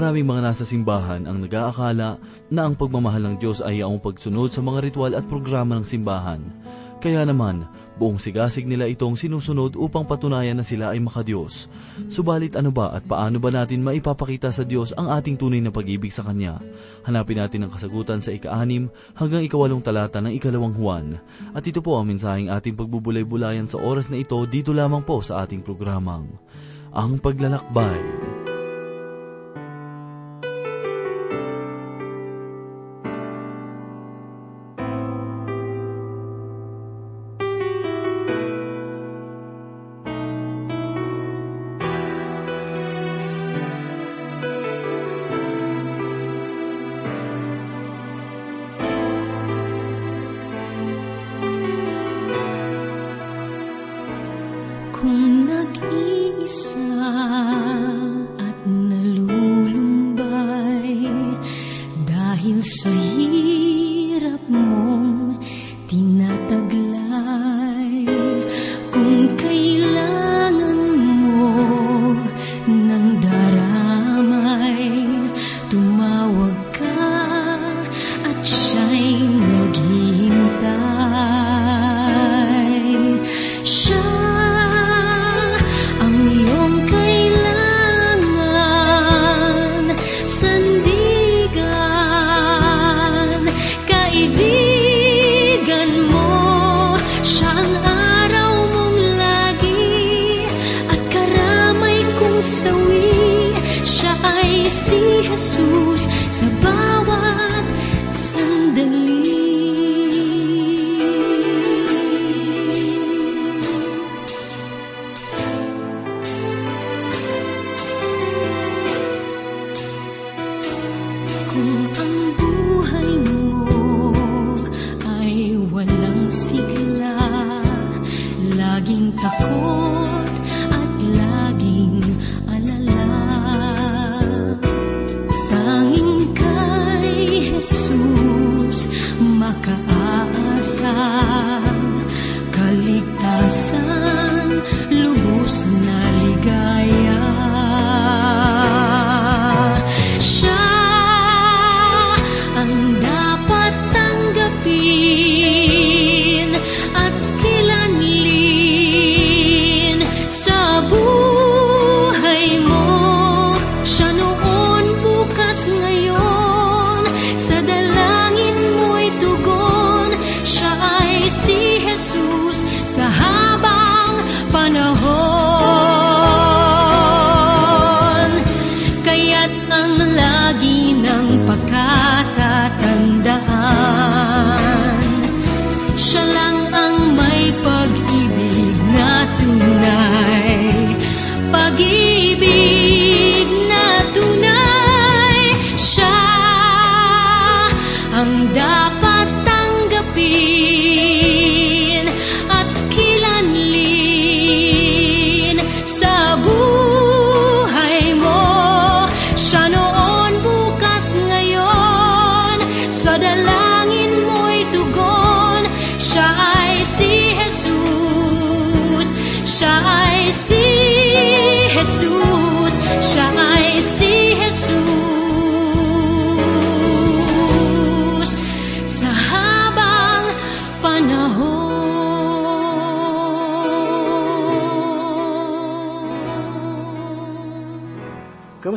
Maraming mga nasa simbahan ang nag-aakala na ang pagmamahal ng Diyos ay ang pagsunod sa mga ritual at programa ng simbahan. Kaya naman, buong sigasig nila itong sinusunod upang patunayan na sila ay makadiyos. Subalit ano ba at paano ba natin maipapakita sa Diyos ang ating tunay na pag-ibig sa Kanya? Hanapin natin ang kasagutan sa ika-anim hanggang ikawalong talata ng ikalawang Juan. At ito po ang mensaheng ating pagbubulay-bulayan sa oras na ito dito lamang po sa ating programang, Ang Paglalakbay. Si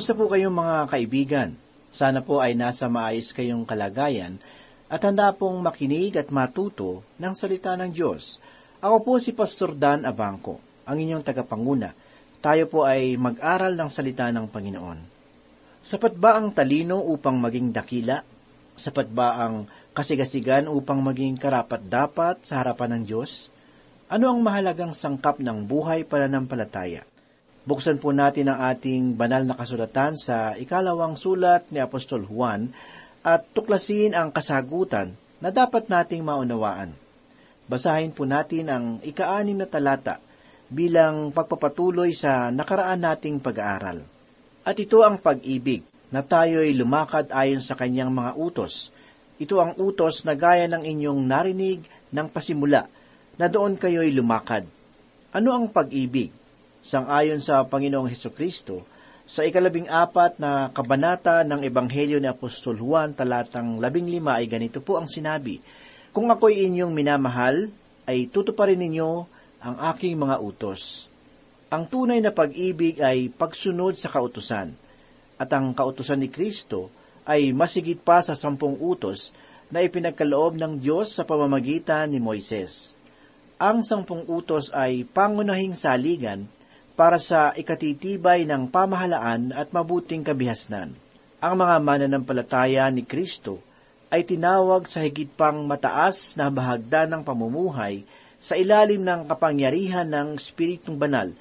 Kamusta po kayong mga kaibigan? Sana po ay nasa maayos kayong kalagayan at handa pong makinig at matuto ng salita ng Diyos. Ako po si Pastor Dan Abangco, ang inyong tagapanguna. Tayo po ay mag-aral ng salita ng Panginoon. Sapat ba ang talino upang maging dakila? Sapat ba ang kasigasigan upang maging karapat-dapat sa harapan ng Diyos? Ano ang mahalagang sangkap ng buhay pananampalataya? Buksan po natin ang ating banal na kasulatan sa ikalawang sulat ni Apostol Juan at tuklasin ang kasagutan na dapat nating maunawaan. Basahin po natin ang ikaanim na talata bilang pagpapatuloy sa nakaraan nating pag-aaral. At ito ang pag-ibig, na tayo'y lumakad ayon sa kanyang mga utos. Ito ang utos na gaya ng inyong narinig ng pasimula, na doon kayo'y lumakad. Ano ang pag-ibig? Sangayon sa Panginoong Heso Kristo, sa ikalabing apat na kabanata ng Ebanghelyo ni Apostol Juan talatang labing lima ay ganito po ang sinabi, Kung ako'y inyong minamahal, ay tutuparin ninyo ang aking mga utos. Ang tunay na pag-ibig ay pagsunod sa kautusan, at ang kautusan ni Kristo ay masigit pa sa sampung utos na ipinagkaloob ng Diyos sa pamamagitan ni Moises. Ang sampung utos ay pangunahing saligan para sa ikatitibay ng pamahalaan at mabuting kabihasnan. Ang mga mananampalataya ni Kristo ay tinawag sa higit pang mataas na bahagdan ng pamumuhay sa ilalim ng kapangyarihan ng Espiritong Banal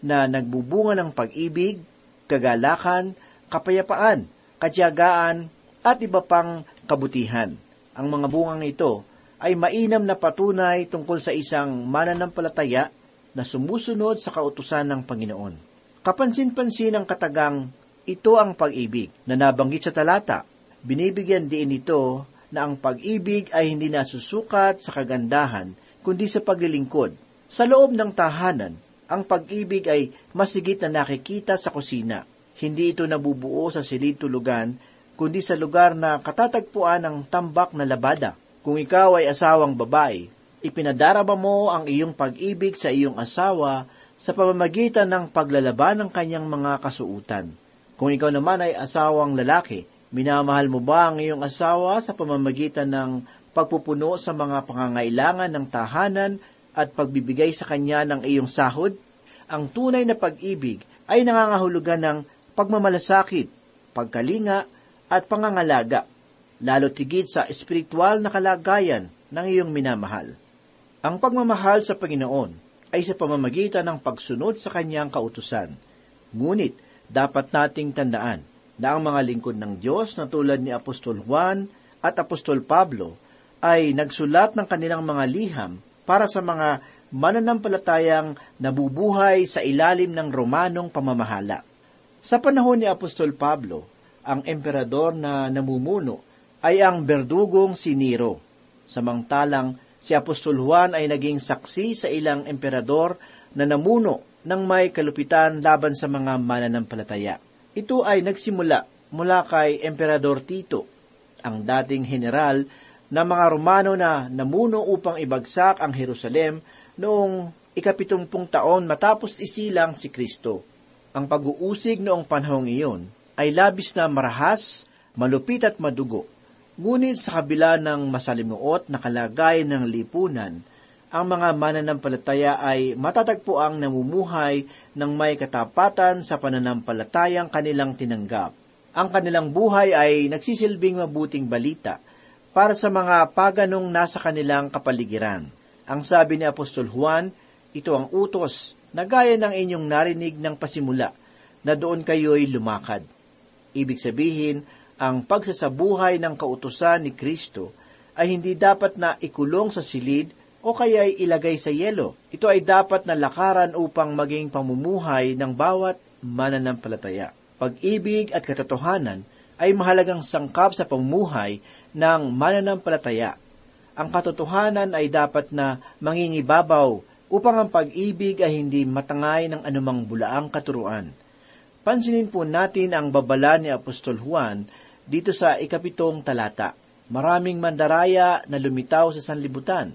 na nagbubunga ng pag-ibig, kagalakan, kapayapaan, katiyagaan, at iba pang kabutihan. Ang mga bungang ito ay mainam na patunay tungkol sa isang mananampalataya na sumusunod sa kautusan ng Panginoon. Kapansin-pansin ang katagang, ito ang pag-ibig na nabanggit sa talata. Binibigyan din ito na ang pag-ibig ay hindi nasusukat sa kagandahan, kundi sa paglilingkod. Sa loob ng tahanan, ang pag-ibig ay masigit na nakikita sa kusina. Hindi ito nabubuo sa silid tulugan, kundi sa lugar na katatagpuan ng tambak na labada. Kung ikaw ay asawang babae, ipinadarama mo ang iyong pag-ibig sa iyong asawa sa pamamagitan ng paglalaban ng kanyang mga kasuutan. Kung ikaw naman ay asawang lalaki, minamahal mo ba ang iyong asawa sa pamamagitan ng pagpupuno sa mga pangangailangan ng tahanan at pagbibigay sa kanya ng iyong sahod? Ang tunay na pag-ibig ay nangangahulugan ng pagmamalasakit, pagkalinga, at pangangalaga, lalo tigit sa espiritual na kalagayan ng iyong minamahal. Ang pagmamahal sa Panginoon ay sa pamamagitan ng pagsunod sa kanyang kautusan. Ngunit, dapat nating tandaan na ang mga lingkod ng Diyos na tulad ni Apostol Juan at Apostol Pablo ay nagsulat ng kanilang mga liham para sa mga mananampalatayang nabubuhay sa ilalim ng Romanong pamamahala. Sa panahon ni Apostol Pablo, ang emperador na namumuno ay ang berdugong si Nero. Samantalang si Apostol Juan ay naging saksi sa ilang emperador na namuno ng may kalupitan laban sa mga mananampalataya. Ito ay nagsimula mula kay Emperador Tito, ang dating general ng mga Romano na namuno upang ibagsak ang Jerusalem noong ikapitumpung taon matapos isilang si Kristo. Ang pag-uusig noong panahong iyon ay labis na marahas, malupit at madugo Ngunit sa kabila ng masalimuot na kalagayan ng lipunan, ang mga mananampalataya ay matatagpo ang namumuhay ng may katapatan sa pananampalatayang kanilang tinanggap. Ang kanilang buhay ay nagsisilbing mabuting balita para sa mga paganong nasa kanilang kapaligiran. Ang sabi ni Apostol Juan, ito ang utos na gaya ng inyong narinig ng pasimula na doon kayo'y lumakad. Ibig sabihin, ang pagsasabuhay ng kautusan ni Kristo ay hindi dapat na ikulong sa silid o kaya ay ilagay sa yelo. Ito ay dapat na lakaran upang maging pamumuhay ng bawat mananampalataya. Pag-ibig at katotohanan ay mahalagang sangkap sa pamumuhay ng mananampalataya. Ang katotohanan ay dapat na mangingibabaw upang ang pag-ibig ay hindi matangay ng anumang bulaang katuruan. Pansinin po natin ang babala ni Apostol Juan dito sa ikapitong talata. Maraming mandaraya na lumitaw sa sanlibutan.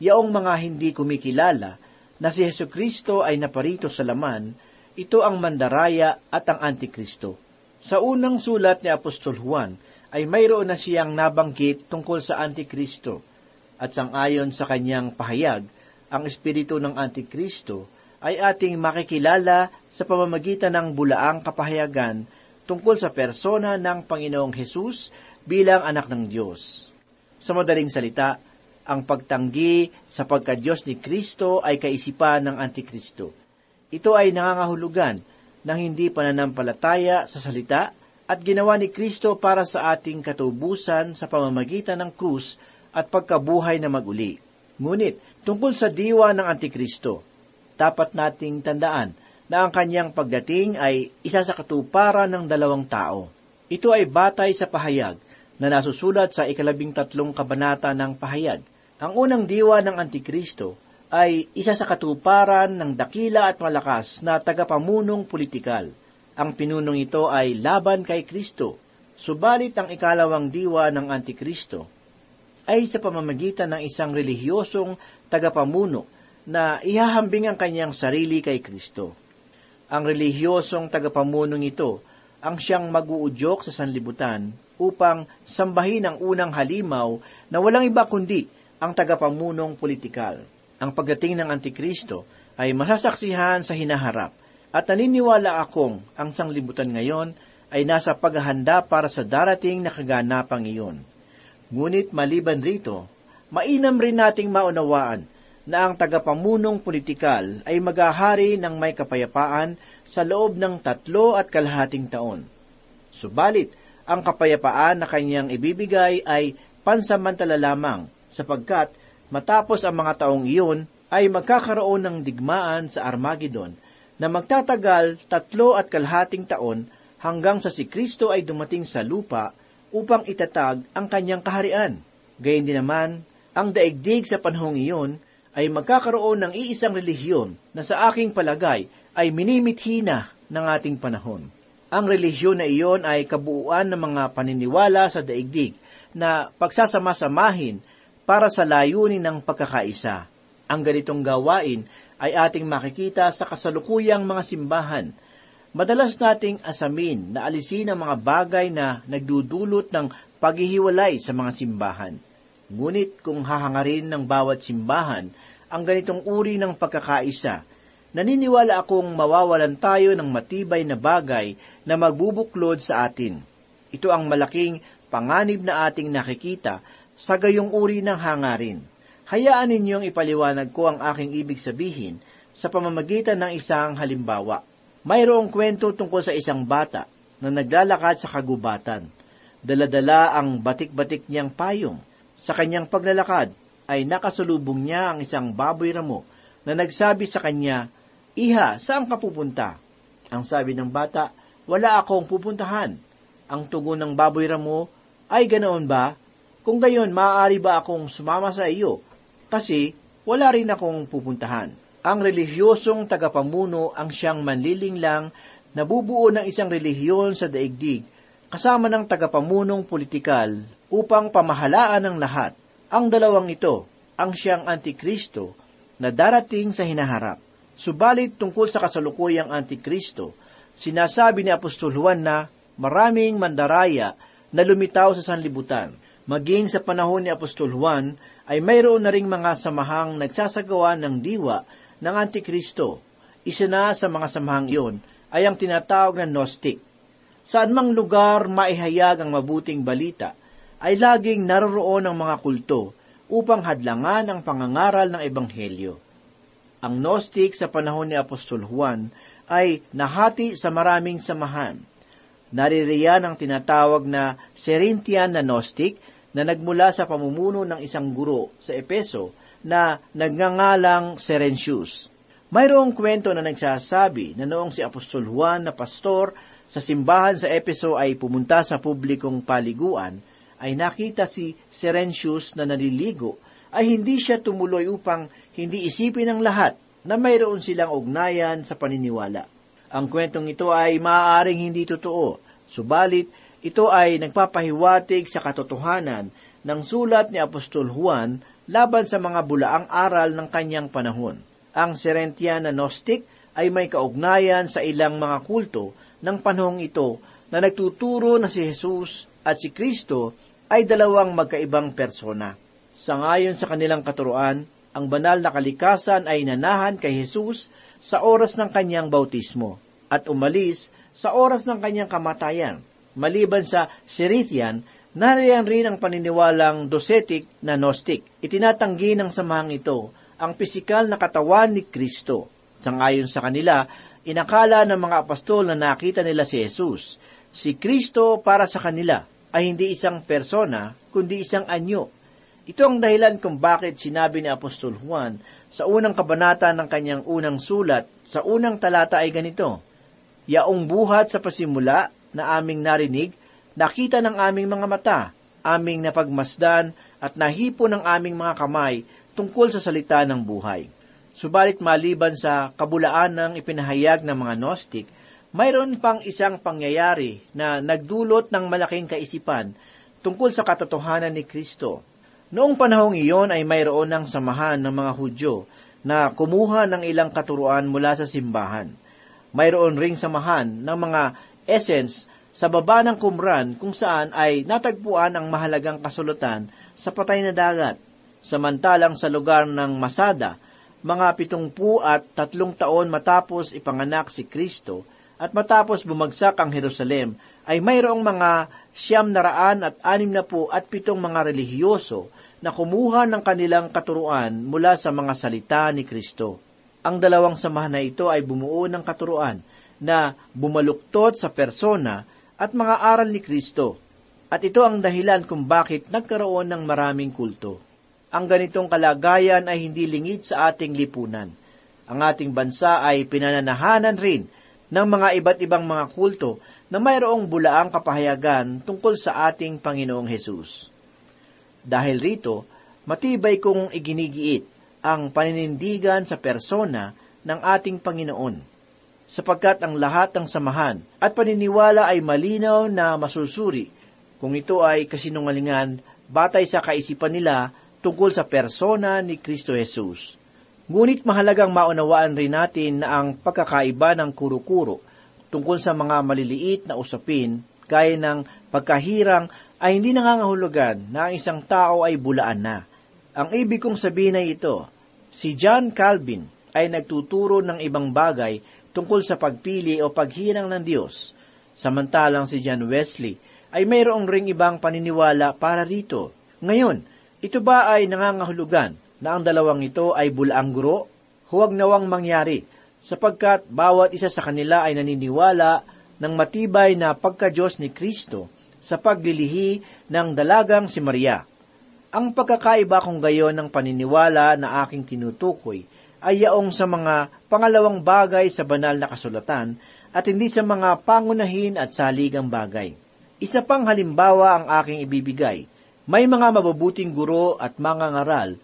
Yaong mga hindi kumikilala na si Yesu Kristo ay naparito sa laman, ito ang mandaraya at ang antikristo. Sa unang sulat ni Apostol Juan ay mayroon na siyang nabanggit tungkol sa antikristo at sangayon sa kanyang pahayag, ang espiritu ng antikristo ay ating makikilala sa pamamagitan ng bulaang kapahayagan tungkol sa persona ng Panginoong Hesus bilang anak ng Diyos. Sa madaling salita, ang pagtanggi sa pagka-Diyos ni Kristo ay kaisipan ng Antikristo. Ito ay nangangahulugan ng hindi pananampalataya sa salita at ginawa ni Kristo para sa ating katubusan sa pamamagitan ng krus at pagkabuhay na maguli. Ngunit, tungkol sa diwa ng Antikristo, dapat nating tandaan na ang kanyang pagdating ay isa sa katuparan ng dalawang tao. Ito ay batay sa pahayag na nasusulat sa ikalabing tatlong kabanata ng pahayag. Ang unang diwa ng Antikristo ay isa sa katuparan ng dakila at malakas na tagapamunong politikal. Ang pinunong ito ay laban kay Kristo. Subalit ang ikalawang diwa ng Antikristo ay sa pamamagitan ng isang relihiyosong tagapamuno na ihahambing ang kanyang sarili kay Kristo. Ang relihiyosong tagapamunong ito ang siyang mag-uudyok sa sanlibutan upang sambahin ang unang halimaw na walang iba kundi ang tagapamunong politikal. Ang pagdating ng Antikristo ay masasaksihan sa hinaharap at naniniwala akong ang sanglibutan ngayon ay nasa paghahanda para sa darating na kaganapang iyon. Ngunit maliban rito, mainam rin nating maunawaan na ang tagapamunong politikal ay maghahari ng may kapayapaan sa loob ng tatlo at kalahating taon. Subalit, ang kapayapaan na kanyang ibibigay ay pansamantala lamang sapagkat matapos ang mga taong iyon ay magkakaroon ng digmaan sa Armageddon na magtatagal tatlo at kalahating taon hanggang sa si Kristo ay dumating sa lupa upang itatag ang kanyang kaharian. Gayun din naman, ang daigdig sa panahong iyon ay magkakaroon ng iisang relihiyon na sa aking palagay ay minimithi na ng ating panahon. Ang relihiyon na iyon ay kabuuan ng mga paniniwala sa daigdig na pagsasama-samahin para sa layunin ng pagkakaisa. Ang ganitong gawain ay ating makikita sa kasalukuyang mga simbahan. Madalas nating asamin na alisin ang mga bagay na nagdudulot ng paghihiwalay sa mga simbahan. Ngunit kung hahangarin ng bawat simbahan ang ganitong uri ng pagkakaisa, naniniwala akong mawawalan tayo ng matibay na bagay na magbubuklod sa atin. Ito ang malaking panganib na ating nakikita sa gayong uri ng hangarin. Hayaan ninyong ipaliwanag ko ang aking ibig sabihin sa pamamagitan ng isang halimbawa. Mayroong kwento tungkol sa isang bata na naglalakad sa kagubatan. Daladala ang batik-batik niyang payong. Sa kanyang paglalakad ay nakasalubong niya ang isang baboy ramo na nagsabi sa kanya, Iha, saan ka pupunta? Ang sabi ng bata, wala akong pupuntahan. Ang tugon ng baboy ramo, ay ganoon ba? Kung gayon, maaari ba akong sumama sa iyo? Kasi wala rin akong pupuntahan. Ang relihiyosong tagapamuno ang siyang manlilinglang na bubuo ng isang relihiyon sa daigdig kasama ng tagapamunong politikal upang pamahalaan ng lahat. Ang dalawang ito ang siyang antikristo na darating sa hinaharap. Subalit tungkol sa kasalukuyang Antikristo, sinasabi ni Apostol Juan na maraming mandaraya na lumitaw sa sanlibutan. Maging sa panahon ni Apostol Juan ay mayroon na ring mga samahang nagsasagawa ng diwa ng Antikristo. Isa na sa mga samahang iyon ay ang tinatawag na Gnostic. Saan mang lugar maihayag ang mabuting balita, ay laging naroroon ang mga kulto upang hadlangan ang pangangaral ng Ebanghelyo. Ang Gnostic sa panahon ni Apostol Juan ay nahati sa maraming samahan. Naririyan ang tinatawag na Serentian na Gnostic na nagmula sa pamumuno ng isang guro sa Epeso na nagngangalang Serencius. Mayroong kwento na nagsasabi na noong si Apostol Juan na pastor sa simbahan sa Epeso ay pumunta sa publikong paliguan, ay nakita si Serencius na naliligo, ay hindi siya tumuloy upang hindi isipin ng lahat na mayroon silang ugnayan sa paniniwala. Ang kwentong ito ay maaaring hindi totoo, subalit ito ay nagpapahiwatig sa katotohanan ng sulat ni Apostol Juan laban sa mga bulaang aral ng kanyang panahon. Ang Serentian na Gnostic ay may kaugnayan sa ilang mga kulto ng panahong ito na nagtuturo na si Jesus at si Kristo ay dalawang magkaibang persona. Sangayon sa kanilang katuruan, ang banal na kalikasan ay nanahan kay Jesus sa oras ng kanyang bautismo at umalis sa oras ng kanyang kamatayan. Maliban sa Sirithian, nariyan rin ang paniniwalang dosetic na Gnostic. Itinatanggi ng samahang ito ang pisikal na katawan ni Kristo. Sangayon sa kanila, inakala ng mga apostol na nakita nila si Jesus. Si Kristo para sa kanila ay hindi isang persona, kundi isang anyo ito ang dahilan kung bakit sinabi ni Apostol Juan sa unang kabanata ng kanyang unang sulat, sa unang talata ay ganito, Yaong buhat sa pasimula na aming narinig, nakita ng aming mga mata, aming napagmasdan at nahipo ng aming mga kamay tungkol sa salita ng buhay. Subalit maliban sa kabulaan ng ipinahayag ng mga Gnostic, mayroon pang isang pangyayari na nagdulot ng malaking kaisipan tungkol sa katotohanan ni Kristo. Noong panahong iyon ay mayroon ng samahan ng mga Hudyo na kumuha ng ilang katuruan mula sa simbahan. Mayroon ring samahan ng mga essence sa baba ng Qumran kung saan ay natagpuan ang mahalagang kasulatan sa patay na dagat. Samantalang sa lugar ng Masada, mga pitungpu at tatlong taon matapos ipanganak si Kristo, at matapos bumagsak ang Jerusalem, ay mayroong mga siyam na raan at anim na po at pitong mga relihiyoso na kumuha ng kanilang katuruan mula sa mga salita ni Kristo. Ang dalawang samahan na ito ay bumuo ng katuruan na bumaluktot sa persona at mga aral ni Kristo. At ito ang dahilan kung bakit nagkaroon ng maraming kulto. Ang ganitong kalagayan ay hindi lingid sa ating lipunan. Ang ating bansa ay pinananahanan rin ng mga iba't ibang mga kulto na mayroong bulaang kapahayagan tungkol sa ating Panginoong Hesus. Dahil rito, matibay kong iginigiit ang paninindigan sa persona ng ating Panginoon, sapagkat ang lahat ng samahan at paniniwala ay malinaw na masusuri kung ito ay kasinungalingan batay sa kaisipan nila tungkol sa persona ni Kristo Jesus. Ngunit mahalagang maunawaan rin natin na ang pagkakaiba ng kuro-kuro tungkol sa mga maliliit na usapin gaya ng pagkahirang ay hindi nangangahulugan na ang isang tao ay bulaan na. Ang ibig kong sabihin ay ito, si John Calvin ay nagtuturo ng ibang bagay tungkol sa pagpili o paghirang ng Diyos, samantalang si John Wesley ay mayroong ring ibang paniniwala para rito. Ngayon, ito ba ay nangangahulugan na ang dalawang ito ay bulaang guro, huwag nawang mangyari, sapagkat bawat isa sa kanila ay naniniwala ng matibay na pagka-Diyos ni Kristo sa paglilihi ng dalagang si Maria. Ang pagkakaiba kong gayon ng paniniwala na aking tinutukoy ay yaong sa mga pangalawang bagay sa banal na kasulatan at hindi sa mga pangunahin at saligang bagay. Isa pang halimbawa ang aking ibibigay. May mga mabubuting guro at mga ngaral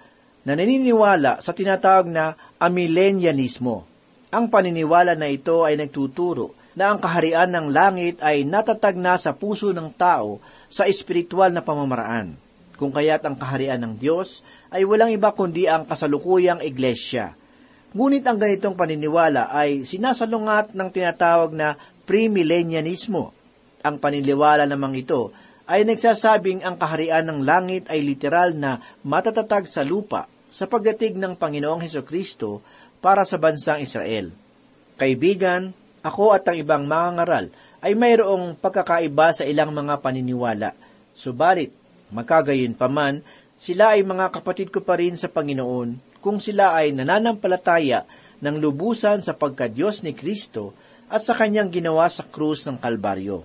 na naniniwala sa tinatawag na amillennialismo. Ang paniniwala na ito ay nagtuturo na ang kaharian ng langit ay natatag na sa puso ng tao sa espiritual na pamamaraan. Kung kaya't ang kaharian ng Diyos ay walang iba kundi ang kasalukuyang iglesia. Ngunit ang ganitong paniniwala ay sinasalungat ng tinatawag na premillennialismo. Ang paniniwala namang ito ay nagsasabing ang kaharian ng langit ay literal na matatatag sa lupa sa pagdating ng Panginoong Heso Kristo para sa bansang Israel. Kaibigan, ako at ang ibang mga ngaral ay mayroong pagkakaiba sa ilang mga paniniwala. Subalit, magkagayon pa man, sila ay mga kapatid ko pa rin sa Panginoon kung sila ay nananampalataya ng lubusan sa pagkadyos ni Kristo at sa kanyang ginawa sa krus ng Kalbaryo.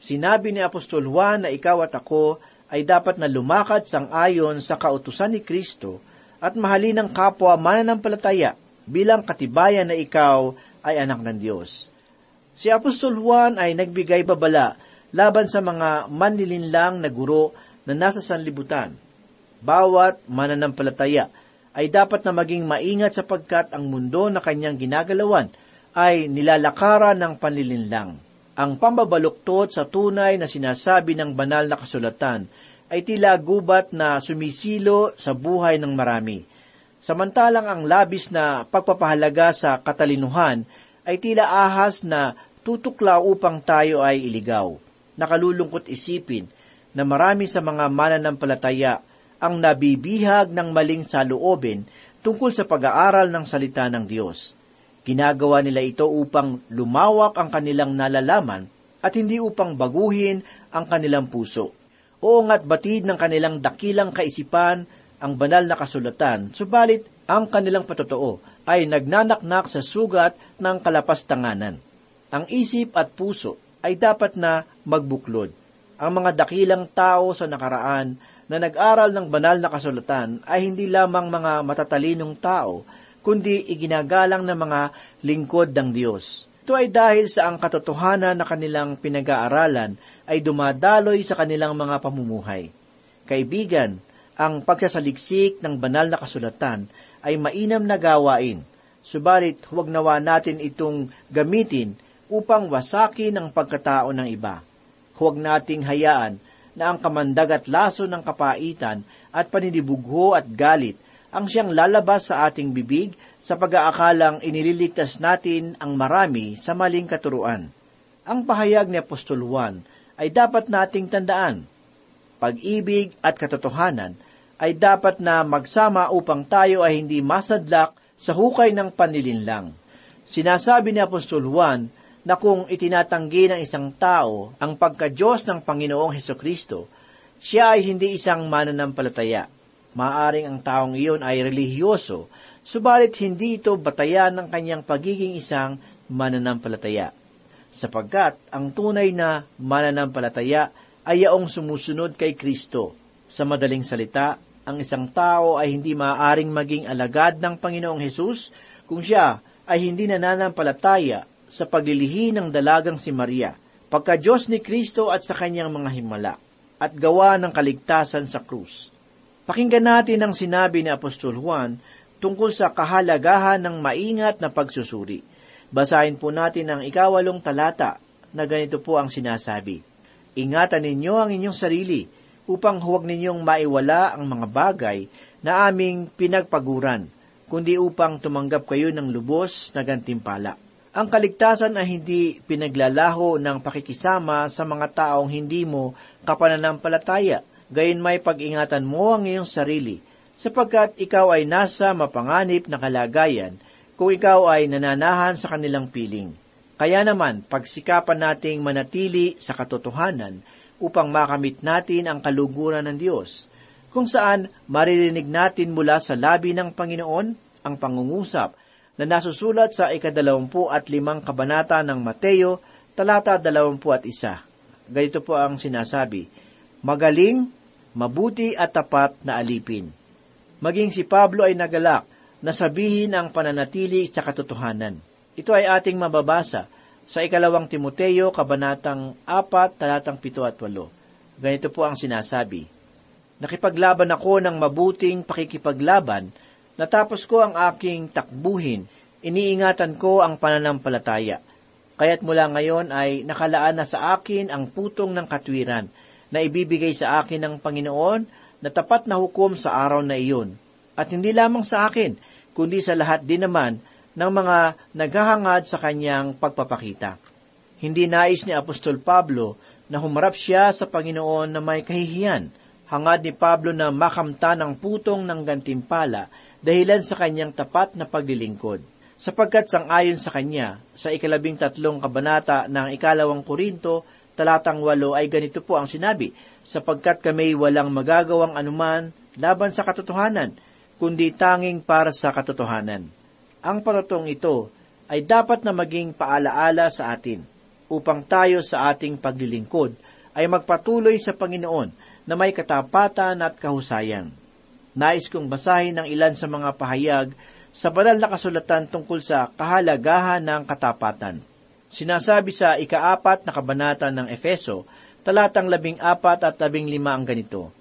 Sinabi ni Apostol Juan na ikaw at ako ay dapat na lumakad sang ayon sa kautusan ni Kristo at mahalin ang kapwa mananampalataya bilang katibayan na ikaw ay anak ng Diyos. Si Apostol Juan ay nagbigay babala laban sa mga manlilinlang na guro na nasa sanlibutan. Bawat mananampalataya ay dapat na maging maingat sapagkat ang mundo na kanyang ginagalawan ay nilalakaran ng panlilinlang. Ang pambabaluktot sa tunay na sinasabi ng banal na kasulatan ay tila gubat na sumisilo sa buhay ng marami. Samantalang ang labis na pagpapahalaga sa katalinuhan ay tila ahas na tutukla upang tayo ay iligaw. Nakalulungkot isipin na marami sa mga mananampalataya ang nabibihag ng maling saluobin tungkol sa pag-aaral ng salita ng Diyos. Ginagawa nila ito upang lumawak ang kanilang nalalaman at hindi upang baguhin ang kanilang puso. Oo nga't batid ng kanilang dakilang kaisipan ang banal na kasulatan, subalit ang kanilang patotoo ay nagnanaknak sa sugat ng kalapastanganan. Ang isip at puso ay dapat na magbuklod. Ang mga dakilang tao sa nakaraan na nag-aral ng banal na kasulatan ay hindi lamang mga matatalinong tao, kundi iginagalang ng mga lingkod ng Diyos. Ito ay dahil sa ang katotohanan na kanilang pinag-aaralan ay dumadaloy sa kanilang mga pamumuhay. Kaibigan, ang pagsasaliksik ng banal na kasulatan ay mainam na gawain, subalit huwag nawa natin itong gamitin upang wasakin ang pagkatao ng iba. Huwag nating hayaan na ang kamandag at laso ng kapaitan at paninibugho at galit ang siyang lalabas sa ating bibig sa pag-aakalang inililigtas natin ang marami sa maling katuruan. Ang pahayag ni Apostol Juan ay dapat nating tandaan. Pag-ibig at katotohanan ay dapat na magsama upang tayo ay hindi masadlak sa hukay ng panlilinlang. Sinasabi ni Apostol Juan na kung itinatanggi ng isang tao ang pagka-Diyos ng Panginoong Heso Kristo, siya ay hindi isang mananampalataya. Maaring ang taong iyon ay relihiyoso, subalit hindi ito batayan ng kanyang pagiging isang mananampalataya. Sapagkat ang tunay na mananampalataya ay yaong sumusunod kay Kristo. Sa madaling salita, ang isang tao ay hindi maaaring maging alagad ng Panginoong Hesus kung siya ay hindi nananampalataya sa paglilihi ng dalagang si Maria, pagka Diyos ni Kristo at sa kanyang mga himala, at gawa ng kaligtasan sa krus. Pakinggan natin ang sinabi ni Apostol Juan tungkol sa kahalagahan ng maingat na pagsusuri. Basahin po natin ang ikawalong talata na ganito po ang sinasabi. Ingatan ninyo ang inyong sarili upang huwag ninyong maiwala ang mga bagay na aming pinagpaguran, kundi upang tumanggap kayo ng lubos na gantimpala. Ang kaligtasan ay hindi pinaglalaho ng pakikisama sa mga taong hindi mo kapananampalataya. Gayon may pag-ingatan mo ang iyong sarili, sapagkat ikaw ay nasa mapanganib na kalagayan kung ikaw ay nananahan sa kanilang piling. Kaya naman, pagsikapan nating manatili sa katotohanan upang makamit natin ang kaluguran ng Diyos, kung saan maririnig natin mula sa labi ng Panginoon ang pangungusap na nasusulat sa ikadalawampu at limang kabanata ng Mateo, talata dalawampu at isa. Ganito po ang sinasabi, Magaling, mabuti at tapat na alipin. Maging si Pablo ay nagalak na sabihin ang pananatili sa katotohanan. Ito ay ating mababasa sa ikalawang Timoteo, kabanatang 4, talatang 7 at 8. Ganito po ang sinasabi, Nakipaglaban ako ng mabuting pakikipaglaban Natapos ko ang aking takbuhin, iniingatan ko ang pananampalataya. Kaya't mula ngayon ay nakalaan na sa akin ang putong ng katwiran na ibibigay sa akin ng Panginoon na tapat na hukom sa araw na iyon. At hindi lamang sa akin, kundi sa lahat din naman ng mga naghahangad sa kanyang pagpapakita. Hindi nais ni Apostol Pablo na humarap siya sa Panginoon na may kahihiyan. Hangad ni Pablo na makamta ng putong ng gantimpala dahilan sa kanyang tapat na paglilingkod. Sapagkat sangayon sa kanya, sa ikalabing tatlong kabanata ng ikalawang Korinto, talatang walo ay ganito po ang sinabi, sapagkat kami walang magagawang anuman laban sa katotohanan, kundi tanging para sa katotohanan. Ang paratong ito ay dapat na maging paalaala sa atin, upang tayo sa ating paglilingkod ay magpatuloy sa Panginoon na may katapatan at kahusayan. Nais kong basahin ang ilan sa mga pahayag sa banal na kasulatan tungkol sa kahalagahan ng katapatan. Sinasabi sa ikaapat na kabanata ng Efeso, talatang labing apat at labing lima ang ganito,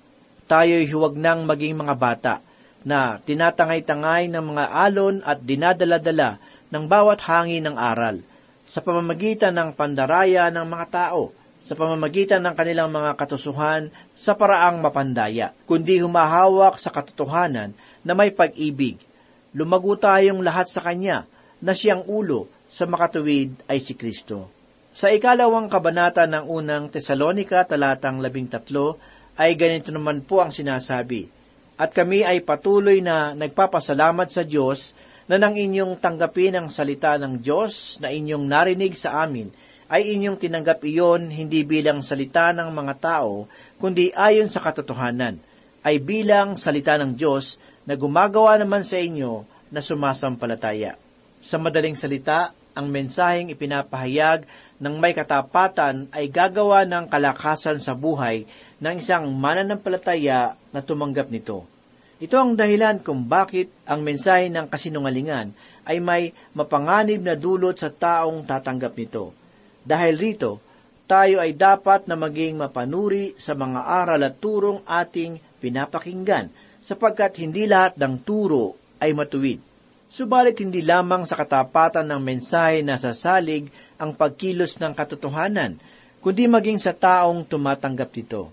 Tayo'y huwag nang maging mga bata, na tinatangay-tangay ng mga alon at dinadala-dala ng bawat hangin ng aral, sa pamamagitan ng pandaraya ng mga tao, sa pamamagitan ng kanilang mga katusuhan sa paraang mapandaya, kundi humahawak sa katotohanan na may pag-ibig. Lumago tayong lahat sa Kanya na siyang ulo sa makatuwid ay si Kristo. Sa ikalawang kabanata ng unang Tesalonika talatang labing tatlo ay ganito naman po ang sinasabi, At kami ay patuloy na nagpapasalamat sa Diyos na nang inyong tanggapin ang salita ng Diyos na inyong narinig sa amin, ay inyong tinanggap iyon hindi bilang salita ng mga tao, kundi ayon sa katotohanan, ay bilang salita ng Diyos na gumagawa naman sa inyo na sumasampalataya. Sa madaling salita, ang mensaheng ipinapahayag ng may katapatan ay gagawa ng kalakasan sa buhay ng isang mananampalataya na tumanggap nito. Ito ang dahilan kung bakit ang mensahe ng kasinungalingan ay may mapanganib na dulot sa taong tatanggap nito. Dahil rito, tayo ay dapat na maging mapanuri sa mga aral at turong ating pinapakinggan, sapagkat hindi lahat ng turo ay matuwid. Subalit hindi lamang sa katapatan ng mensahe na sasalig ang pagkilos ng katotohanan, kundi maging sa taong tumatanggap dito.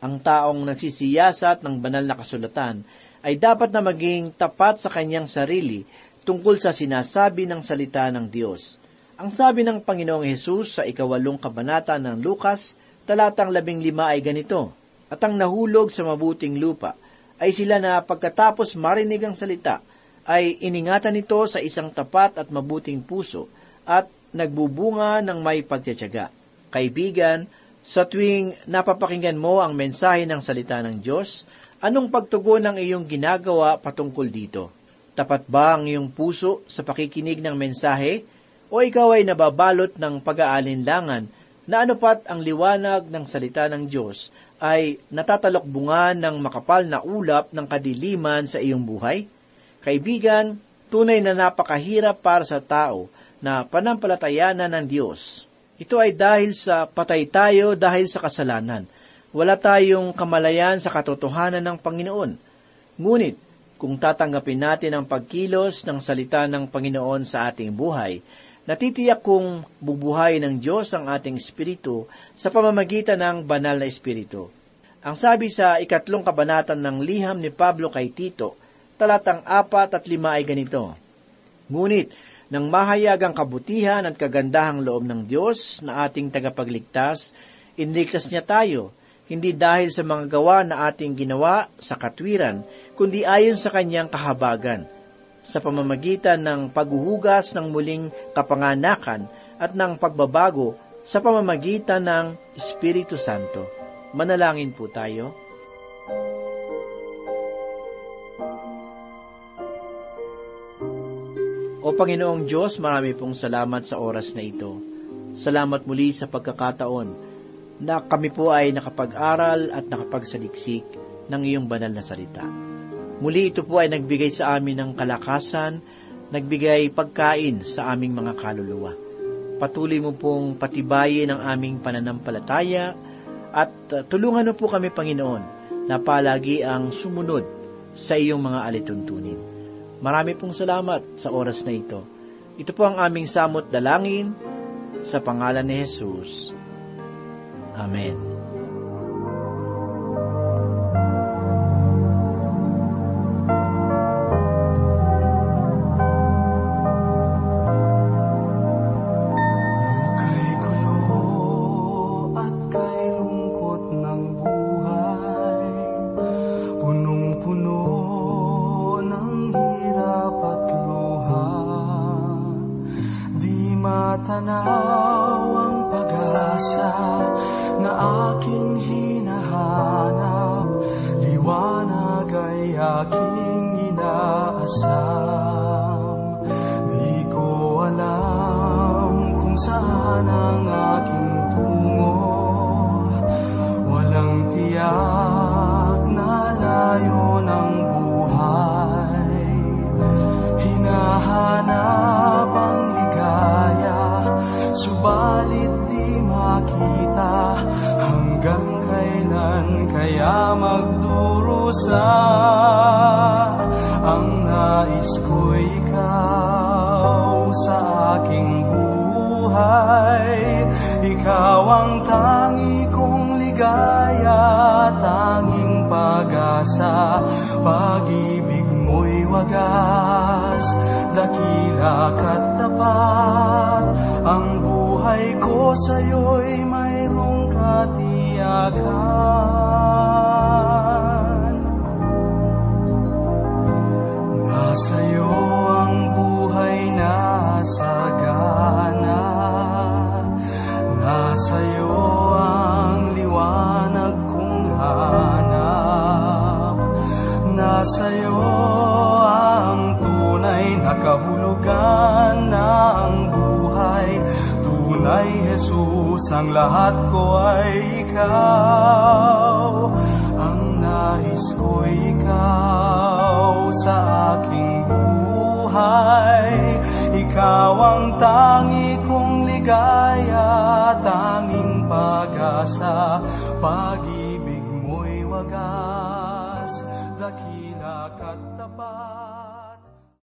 Ang taong nagsisiyasat ng banal na kasulatan ay dapat na maging tapat sa kanyang sarili tungkol sa sinasabi ng salita ng Diyos. Ang sabi ng Panginoong Hesus sa ikawalong kabanata ng Lukas, talatang labing lima ay ganito, At ang nahulog sa mabuting lupa ay sila na pagkatapos marinig ang salita, ay iningatan ito sa isang tapat at mabuting puso at nagbubunga ng may pagtsatsaga. Kaibigan, sa tuwing napapakinggan mo ang mensahe ng salita ng Diyos, anong pagtugon ang iyong ginagawa patungkol dito? Tapat ba ang iyong puso sa pakikinig ng mensahe? O ikaw ay nababalot ng pag-aalinlangan na anupat ang liwanag ng salita ng Diyos ay natatalokbungan ng makapal na ulap ng kadiliman sa iyong buhay? Kaibigan, tunay na napakahirap para sa tao na panampalatayanan ng Diyos. Ito ay dahil sa patay tayo dahil sa kasalanan. Wala tayong kamalayan sa katotohanan ng Panginoon. Ngunit, kung tatanggapin natin ang pagkilos ng salita ng Panginoon sa ating buhay, natitiyak kong bubuhay ng Diyos ang ating espiritu sa pamamagitan ng banal na espiritu. Ang sabi sa ikatlong kabanatan ng liham ni Pablo kay Tito, talatang apat at lima ay ganito, Ngunit, nang mahayag ang kabutihan at kagandahang loob ng Diyos na ating tagapagligtas, inligtas niya tayo, hindi dahil sa mga gawa na ating ginawa sa katwiran, kundi ayon sa kanyang kahabagan, sa pamamagitan ng paghuhugas ng muling kapanganakan at ng pagbabago sa pamamagitan ng Espiritu Santo. Manalangin po tayo. O Panginoong Diyos, marami pong salamat sa oras na ito. Salamat muli sa pagkakataon na kami po ay nakapag-aral at nakapagsaliksik ng iyong banal na salita. Muli ito po ay nagbigay sa amin ng kalakasan, nagbigay pagkain sa aming mga kaluluwa. Patuloy mo pong patibayin ang aming pananampalataya at tulungan mo po kami, Panginoon, na palagi ang sumunod sa iyong mga alituntunin. Marami pong salamat sa oras na ito. Ito po ang aming samot dalangin sa pangalan ni Jesus. Amen. Na aking hinahanap Dakila ka't tapat Ang buhay ko sa'yo'y mayroong katiyakan. Nasa'yo ang buhay na sagana. Nasa'yo Jesus, ang lahat ko ay ikaw. Ang nais ko ikaw sa aking buhay. Ikaw ang tangi kong ligaya Tanging pag-asa, pag